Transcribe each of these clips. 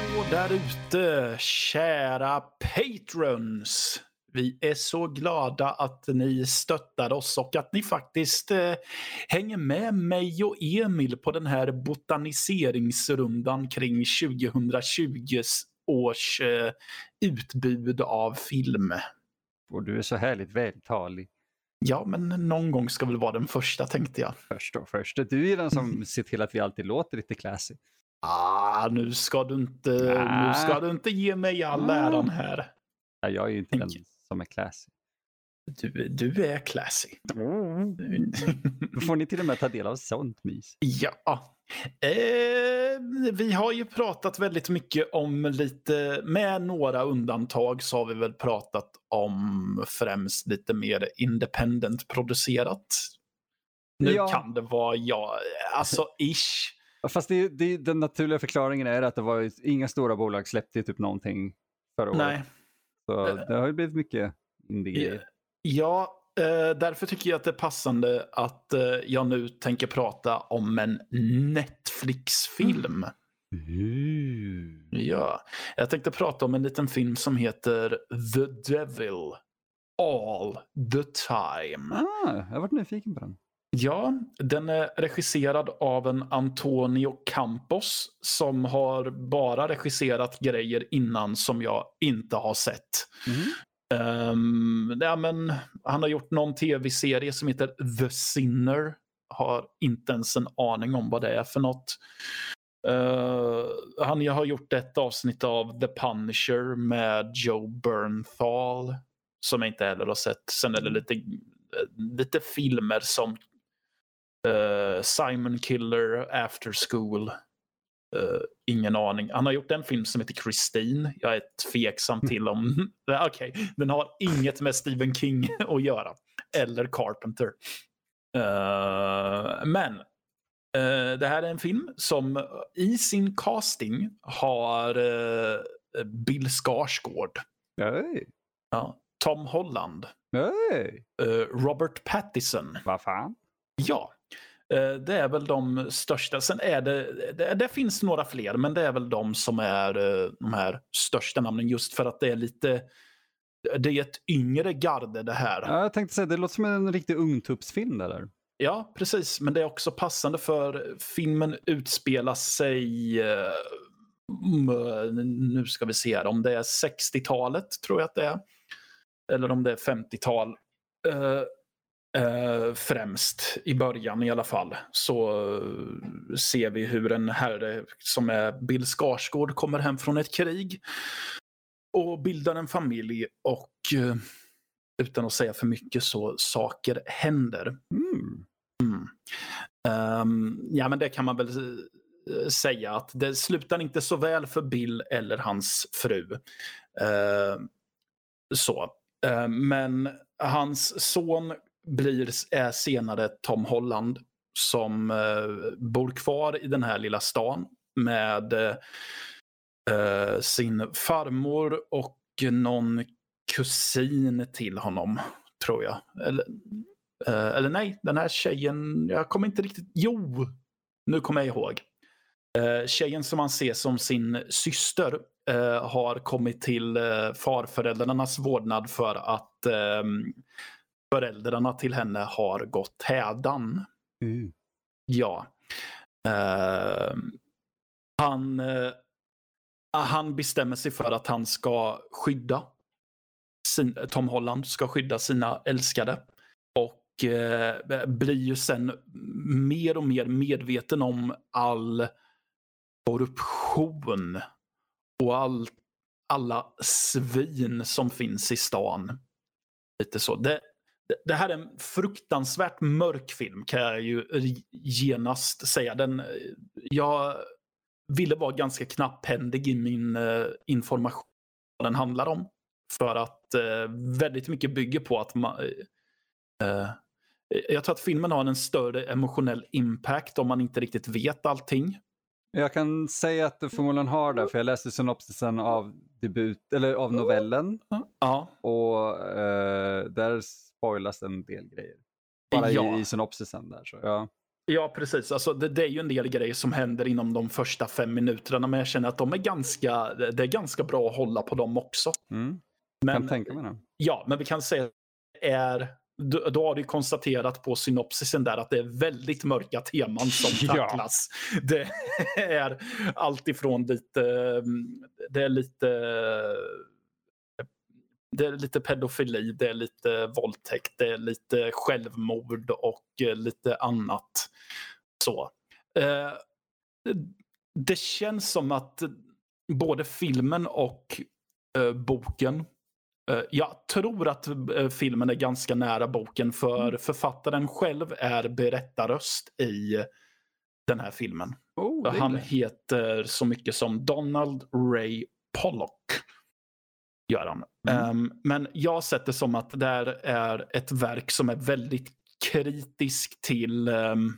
Hallå där ute, kära patrons! Vi är så glada att ni stöttar oss och att ni faktiskt eh, hänger med mig och Emil på den här botaniseringsrundan kring 2020 års eh, utbud av film. Och du är så härligt vältalig. Ja, men någon gång ska väl vara den första tänkte jag. Först och först. Du är den som ser till att vi alltid låter lite classy. Ah, nu ska du inte, Nä. nu ska du inte ge mig all Mm. äran här. Ja, jag är ju inte Tänk. den som är classy. Du, du är classy. Då får ni till och med ta del av sånt mys. Ja. Eh, vi har ju pratat väldigt mycket om lite, med några undantag så har vi väl pratat om främst lite mer independent producerat. Nu Ja. kan det vara ja, alltså ish. Fast det, det, den naturliga förklaringen är att det var inga stora bolag släppte typ någonting förra året. Nej. Så det har ju blivit mycket indie-grejer. Ja, eh, därför tycker jag att det är passande att eh, jag nu tänker prata om en Netflix-film. Ooh. Ja, jag tänkte prata om en liten film som heter The Devil All the Time. Ah, jag har varit nyfiken på den. Ja, den är regisserad av en Antonio Campos som har bara regisserat grejer innan som jag inte har sett. Mhm. Ehm, ja, men, han har gjort någon tv-serie som heter The Sinner. Har inte ens en aning om vad det är för något. Eh, han har gjort ett avsnitt av The Punisher med Joe Bernthal. Som jag inte heller har sett. Sen är det lite, lite filmer som eh, Simon Killer, After School. Eh, ingen aning. Han har gjort en film som heter Christine. Jag är tveksam till om... Okej, den har inget med Stephen King att göra. Eller Carpenter. Eh, men eh, det här är en film som i sin casting har Bill Skarsgård, Oj, ja, Tom Holland, eh, Robert Pattinson. vad fan. Ja, det är väl de största. Sen är det, det, det finns några fler, men det är väl de som är eh, de här största namnen just för att det är lite, det är ett yngre garde det här. Ja, jag tänkte säga, det låter som en riktig ungtuppsfilm det där. Ja, precis. Men det är också passande för filmen utspelar sig, eh, nu ska vi se här, om det är 60-talet tror jag att det är. Eller om det är 50-tal. Eh, främst i början i alla fall. Så eh, ser vi hur en herre som är Bill Skarsgård kommer hem från ett krig. Och bildar en familj och eh, utan att säga för mycket så saker händer. Mm. mm. Ehm, ja, men det kan man väl eh, säga att det slutar inte så väl för Bill eller hans fru. Uh, så. Uh, men hans son blir är senare Tom Holland som eh, bor kvar i den här lilla stan med eh, eh, sin farmor och någon kusin till honom, tror jag. Eller, eh, eller nej, den här tjejen, jag kommer inte riktigt... Jo, nu kommer jag ihåg. Eh, tjejen som man ser som sin syster eh, har kommit till eh, farföräldrarnas vårdnad för att eh, föräldrarna till henne har gått hädan. Uh. Ja. Eh, han, eh, han bestämmer sig för att han ska skydda sin, Tom Holland ska skydda sina älskade. Och eh, blir ju sen mer och mer medveten om all korruption och all, alla svin som finns i stan. Lite så. Det, det, här är en fruktansvärt mörk film kan jag ju genast säga. Den, eh, jag ville vara ganska knapphändig i min eh, information vad den handlar om. För att eh, väldigt mycket bygger på att man... Eh, eh jag tror att filmen har en större emotionell impact om man inte riktigt vet allting. Jag kan säga att du förmodligen har det, för jag läste synopsisen av, debut, eller av novellen Ja, och eh, där spoilas en del grejer. Bara Ja. i, i synopsisen där. Så, ja. Ja, precis. Alltså, det, det, är ju en del grejer som händer inom de första fem minuterna, men jag känner att de är ganska, det är ganska bra att hålla på dem också. Mm. Men, kan tänka mig det. Ja, men vi kan säga är då, då har du konstaterat på synopsisen där att det är väldigt mörka teman som tacklas. Ja. Det är alltifrån lite, det är lite det är lite pedofili, det är lite våldtäkt, det är lite självmord och eh, lite annat. Så. Eh, det känns som att både filmen och eh, boken jag tror att filmen är ganska nära boken för mm. författaren själv är berättarröst i den här filmen. Oh, Han heter så mycket som Donald Ray Pollock gör han. Mm. Um, men jag har sett det som att det är ett verk som är väldigt kritisk till um,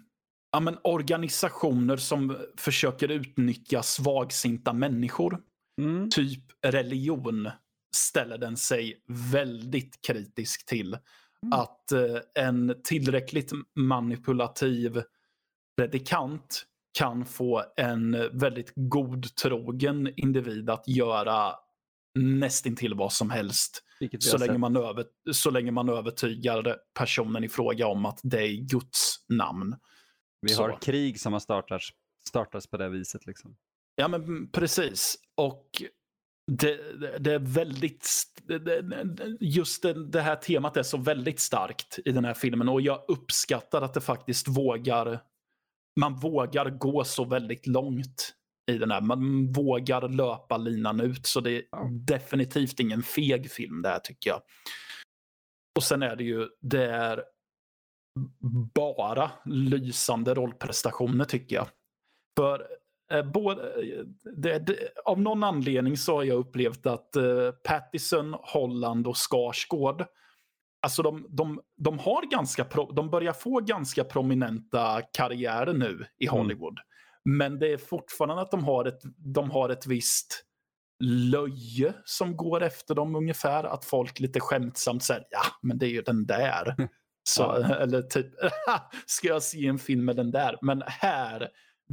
ja, men organisationer som försöker utnyttja svagsinta människor. Mm. Typ religion ställer den sig väldigt kritisk till. Mm. Att uh, en tillräckligt manipulativ predikant kan få en väldigt godtrogen individ att göra nästintill vad som helst. Så länge, man över, så länge man övertygar personen i fråga om att det är Guds namn. Vi så. har krig som har startats, startats på det viset. Liksom. Ja, men precis. Och det, det, det är väldigt... Det, just det, här temat är så väldigt starkt i den här filmen och jag uppskattar att det faktiskt vågar... Man vågar gå så väldigt långt i den här. Man vågar löpa linan ut. Så det är definitivt ingen feg film det här tycker jag. Och sen är det ju, det är bara lysande rollprestationer tycker jag. För både, det, det, av någon anledning så har jag upplevt att eh, Pattison, Holland och Skarsgård Alltså de, de, de, har ganska pro, de börjar få ganska prominenta karriärer nu i mm. Hollywood. Mm. Men det är fortfarande att de har ett, de har ett visst löje som går efter dem ungefär. Att folk lite skämtsamt säger ja men det är ju den där. Så, ja. Eller typ, ska jag se en film med den där? Men här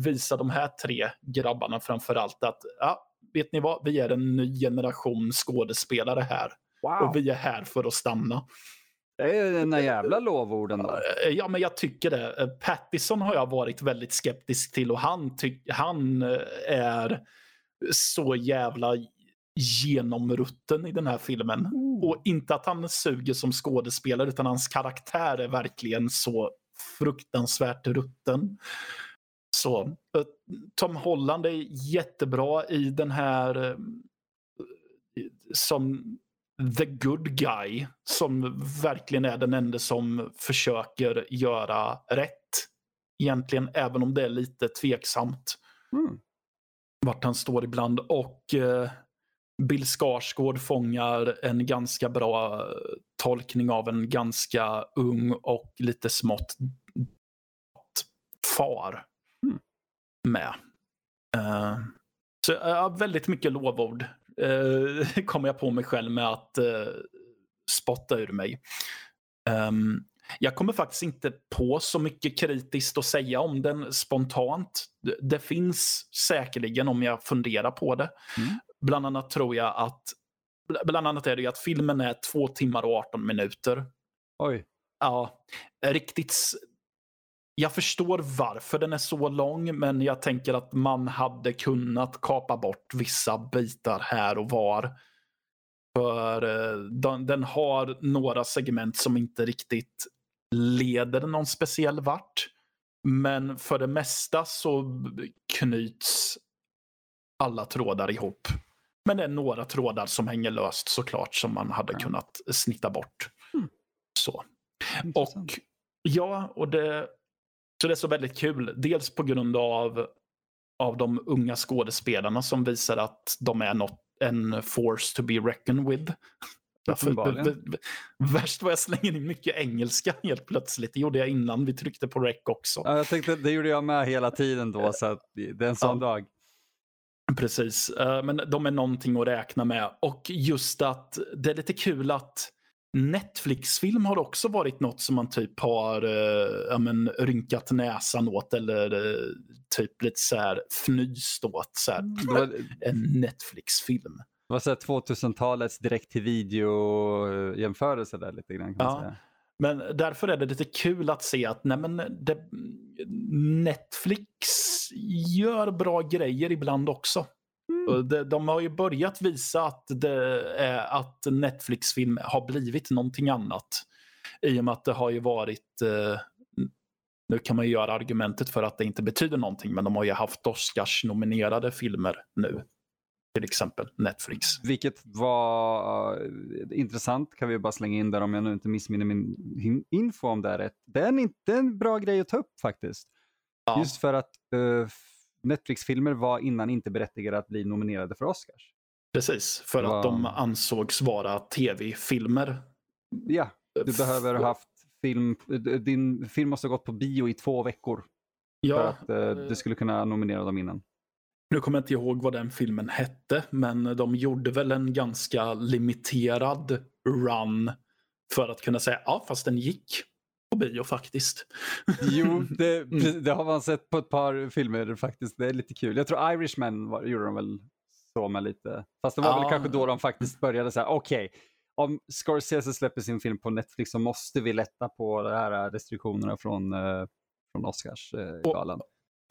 visar de här tre grabbarna framför allt att ja, vet ni vad, vi är en ny generation skådespelare här. Wow. Och vi är här för att stanna. Det är den där jävla lovorden då. Ja, men jag tycker det. Eh, Pattison har jag varit väldigt skeptisk till och han, han eh, är så jävla genomrutten i den här filmen. Mm. Och inte att han suger som skådespelare utan hans karaktär är verkligen så fruktansvärt rutten. Så Tom Holland är jättebra i den här som the good guy som verkligen är den enda som försöker göra rätt. Egentligen, även om det är lite tveksamt mm. vart han står ibland. Och eh, Bill Skarsgård fångar en ganska bra tolkning av en ganska ung och lite smått far. Med. Uh, så uh, väldigt mycket lovord eh, kommer jag på mig själv med att eh, spotta ur mig. Um, jag kommer faktiskt inte på så mycket kritiskt att säga om den spontant. Det, finns säkerligen om jag funderar på det. Mm. Bland annat tror jag att Bland annat är det att filmen är två timmar och 18 minuter. Oj. Ja, riktigt jag förstår varför den är så lång, men jag tänker att man hade kunnat kapa bort vissa bitar här och var. För eh, den, den har några segment som inte riktigt leder någon speciell vart. Men för det mesta så knyts alla trådar ihop. Men det är några trådar som hänger löst såklart som man hade kunnat snitta bort. Mm. Så. Och ja, och det så det är så väldigt kul. Dels på grund av, av de unga skådespelarna som visar att de är något, en force to be reckoned with. Värst var jag slänger in mycket engelska helt plötsligt. Det gjorde jag innan vi tryckte på rec också. Ja, jag tänkte, det gjorde jag med hela tiden då, så att det är en sån ja. dag. Precis, uh, men de är någonting att räkna med. Och just att det är lite kul att Netflix-film har också varit något som man typ har uh, ja, men, rynkat näsan åt eller uh, typ lite så här fnyst åt. Så här, var, en Netflix-film. Det var så 2000-talets direkt till video-jämförelse där lite grann. Kan man säga. Men därför är det lite kul att se att nej men, det, Netflix gör bra grejer ibland också. Mm. De, de, har ju börjat visa att, det är, att Netflix-film har blivit någonting annat. I och med att det har ju varit, eh, nu kan man ju göra argumentet för att det inte betyder någonting, men de har ju haft Oscars-nominerade filmer nu till exempel Netflix. Vilket var uh, intressant, kan vi bara slänga in där om jag nu inte missminner min info om det är rätt. Det är inte en bra grej att ta upp faktiskt. Ja. Just för att uh, Netflix-filmer var innan inte berättigade att bli nominerade för Oscars. Precis, för var... att de ansågs vara tv-filmer. Ja, du behöver ha haft film, din film måste ha gått på bio i två veckor. Ja. För att uh, du skulle kunna nominera dem innan. Nu kommer jag inte ihåg vad den filmen hette, men de gjorde väl en ganska limiterad run för att kunna säga ja, fast den gick på bio faktiskt. Jo, det, mm. det har man sett på ett par filmer faktiskt. Det är lite kul. Jag tror Irishman var, gjorde de väl så med lite. Fast det var ja. väl kanske då de faktiskt började säga okej, okay, om Scorsese släpper sin film på Netflix så måste vi lätta på de här restriktionerna från, eh, från Oscarsgalan.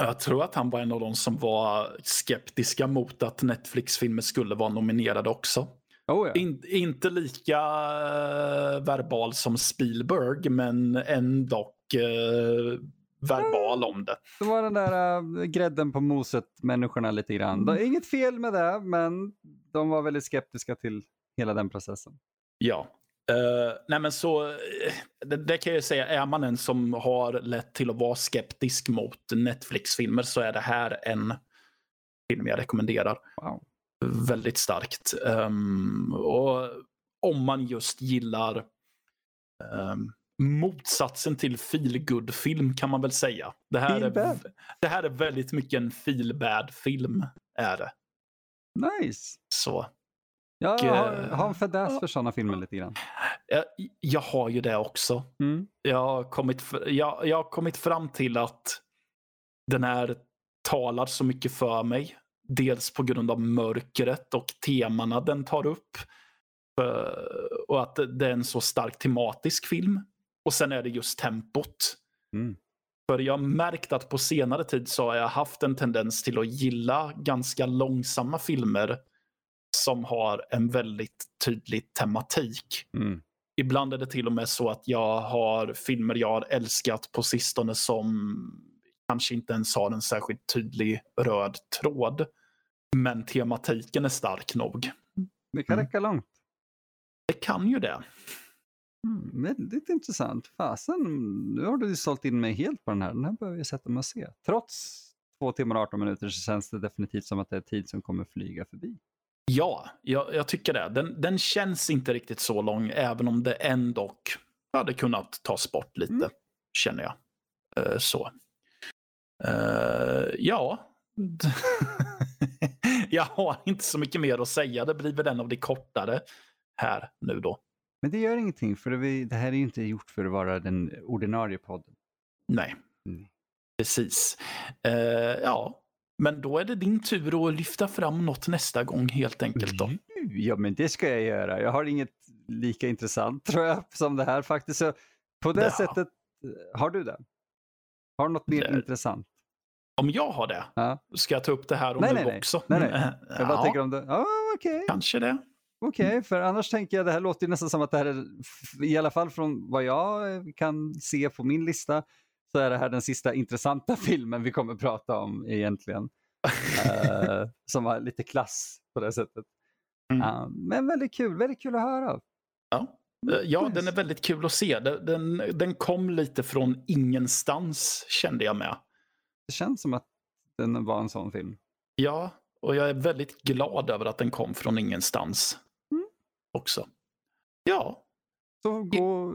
Jag tror att han var en av de som var skeptiska mot att Netflix-filmer skulle vara nominerade också. Oh ja. In, inte lika uh, verbal som Spielberg, men ändå uh, verbal om det. Det var den där uh, grädden på moset-människorna lite grann. Det är inget fel med det, men de var väldigt skeptiska till hela den processen. Ja, Uh, nej men så, det, det, kan jag säga, är man en som har lätt till att vara skeptisk mot Netflix-filmer så är det här en film jag rekommenderar. Wow. Väldigt starkt. Um, och om man just gillar um, motsatsen till feel film kan man väl säga. Det här, är, det här är väldigt mycket en feel film är det. Nice. Så. Jag har, har en fadäs för sådana filmer lite grann. Jag, jag har ju det också. Mm. Jag, har kommit, jag, jag har kommit fram till att den här talar så mycket för mig. Dels på grund av mörkret och temana den tar upp. Och att det är en så stark tematisk film. Och sen är det just tempot. Mm. För jag har märkt att på senare tid så har jag haft en tendens till att gilla ganska långsamma filmer som har en väldigt tydlig tematik. Mm. Ibland är det till och med så att jag har filmer jag har älskat på sistone som kanske inte ens har en särskilt tydlig röd tråd. Men tematiken är stark nog. Det kan mm. räcka långt. Det kan ju det. Mm, väldigt intressant. Fasen, nu har du sålt in mig helt på den här. Den här behöver jag sätta mig och se. Trots två timmar och 18 minuter så känns det definitivt som att det är tid som kommer flyga förbi. Ja, jag, jag, tycker det. Den, den känns inte riktigt så lång, även om det ändå hade kunnat tas bort lite, mm. känner jag. Uh, så. Uh, ja. jag har inte så mycket mer att säga. Det blir väl en av de kortare här nu då. Men det gör ingenting, för det, det här är ju inte gjort för att vara den ordinarie podden. Nej, mm. precis. Uh, ja, men då är det din tur att lyfta fram något nästa gång helt enkelt. Då. Ja, men det ska jag göra. Jag har inget lika intressant tror jag som det här faktiskt. Så på det ja. sättet, eh, har du det? Har du något mer det... intressant? Om jag har det? Ja. Ska jag ta upp det här och nej, nu nej, också? Nej, nej. Jag bara ja. tänker om det. Ja, okay. Kanske det. Okej, okay, för annars tänker jag det här låter nästan som att det här är, i alla fall från vad jag kan se på min lista, så är det här den sista intressanta filmen vi kommer prata om egentligen. uh, som har lite klass på det sättet. Mm. Uh, men väldigt kul, väldigt kul att höra. Ja, uh, ja nice. den är väldigt kul att se. Den, den, den, kom lite från ingenstans kände jag med. Det känns som att den var en sån film. Ja, och jag är väldigt glad över att den kom från ingenstans mm. också. Ja. Så gå,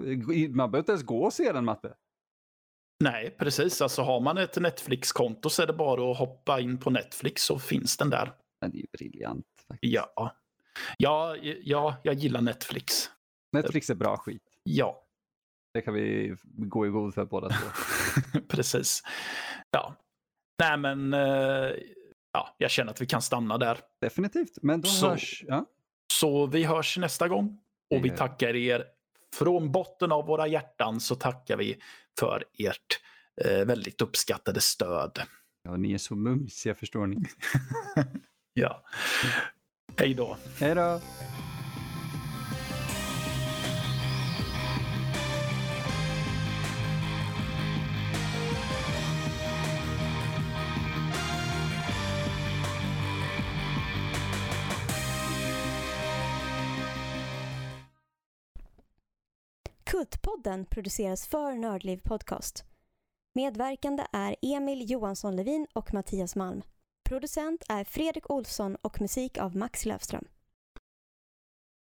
man behöver inte ens gå och se den, Matte. Nej, precis. Alltså har man ett Netflix-konto så är det bara att hoppa in på Netflix så finns den där. det är ju briljant. Faktiskt. Ja. Ja, ja, jag gillar Netflix. Netflix är bra skit. Ja. Det kan vi gå i god för båda två. Precis. Ja. Nej men, eh, ja, jag känner att vi kan stanna där. Definitivt, men då Så- hörs... Ja. Så vi hörs nästa gång. Och vi. tackar er från botten av våra hjärtan så tackar vi för ert eh, väldigt uppskattade stöd. ja, ni är så mumsiga förstår ni. Ja. Hej då. Hej då! Kultpodden produceras för Nördliv Podcast. Medverkande är Emil Johansson Levin och Mattias Malm. Producent är Fredrik Olsson och musik av Max Löfström.